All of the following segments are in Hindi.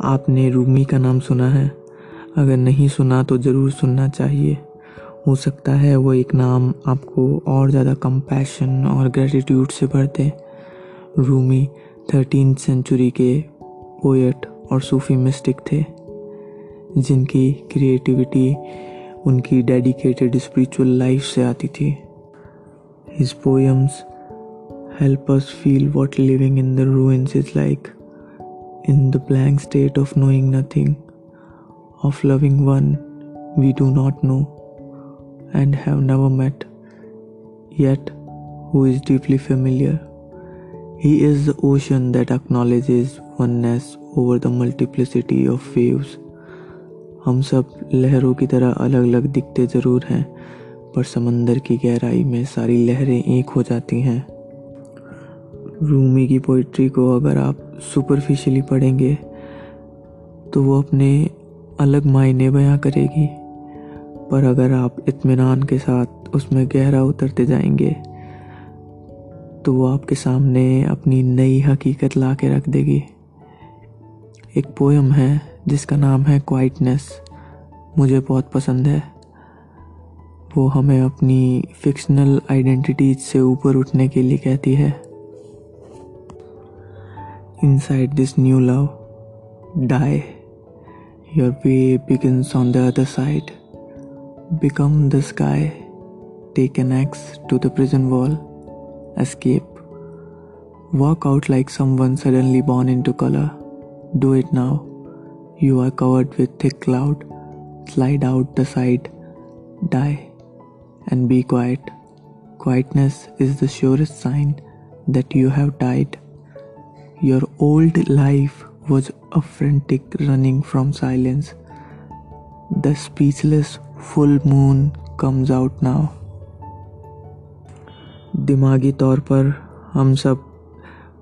आपने रूमी का नाम सुना है? अगर नहीं सुना तो ज़रूर सुनना चाहिए। हो सकता है वो एक नाम आपको और ज़्यादा कंपैशन और ग्रेटिट्यूड से भर दे। रूमी थर्टीन सेंचुरी के पोएट और सूफी मिस्टिक थे जिनकी क्रिएटिविटी उनकी डेडिकेटेड स्पिरिचुअल लाइफ से आती थी। His poems help us feel what living in the ruins is like, in the blank state of knowing nothing, of loving one we do not know and have never met, yet who is deeply familiar. He is the ocean that acknowledges oneness over the multiplicity of waves. हम सब लहरों की तरह अलग अलग दिखते ज़रूर हैं पर समंदर की गहराई में सारी लहरें एक हो जाती हैं रूमी की पोइट्री को अगर आप सुपरफिशियली पढ़ेंगे तो वो अपने अलग मायने बयां करेगी। पर अगर आप इत्मीनान के साथ उसमें गहरा उतरते जाएँगे तो वो आपके सामने अपनी नई हकीकत ला के रख देगी। एक पोएम है, जिसका नाम है क्वाइटनेस मुझे बहुत पसंद है। वो हमें अपनी फिक्शनल आइडेंटिटीज से ऊपर उठने के लिए कहती है। Inside this new love. Die. Your way begins on the other side. Become the sky. Take an axe to the prison wall. Escape. Walk out like someone suddenly born into color. Do it now. You are covered with thick cloud. Slide out the side. Die. And be quiet. Quietness is the surest sign that you have died. Your old life was a frantic running from silence. The speechless full moon comes out now. दिमागी तौर पर हम सब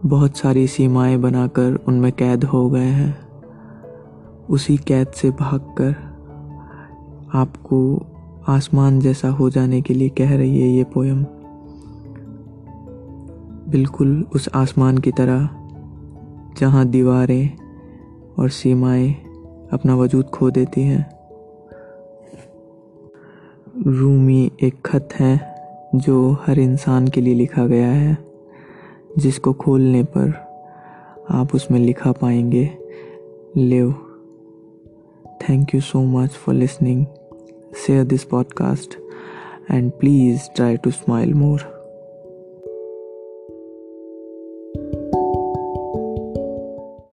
बहुत सारी सीमाएँ बनाकर उनमें कैद हो गए हैं उसी कैद से भागकर आपको आसमान जैसा हो जाने के लिए कह रही है ये पोयम बिल्कुल उस आसमान की तरह जहाँ दीवारें और सीमाएँ अपना वजूद खो देती हैं। रूमी एक खत है जो हर इंसान के लिए लिखा गया है, जिसको खोलने पर आप उसमें लिखा पाएँगे, live thank you so much for listening share this podcast and please try to smile more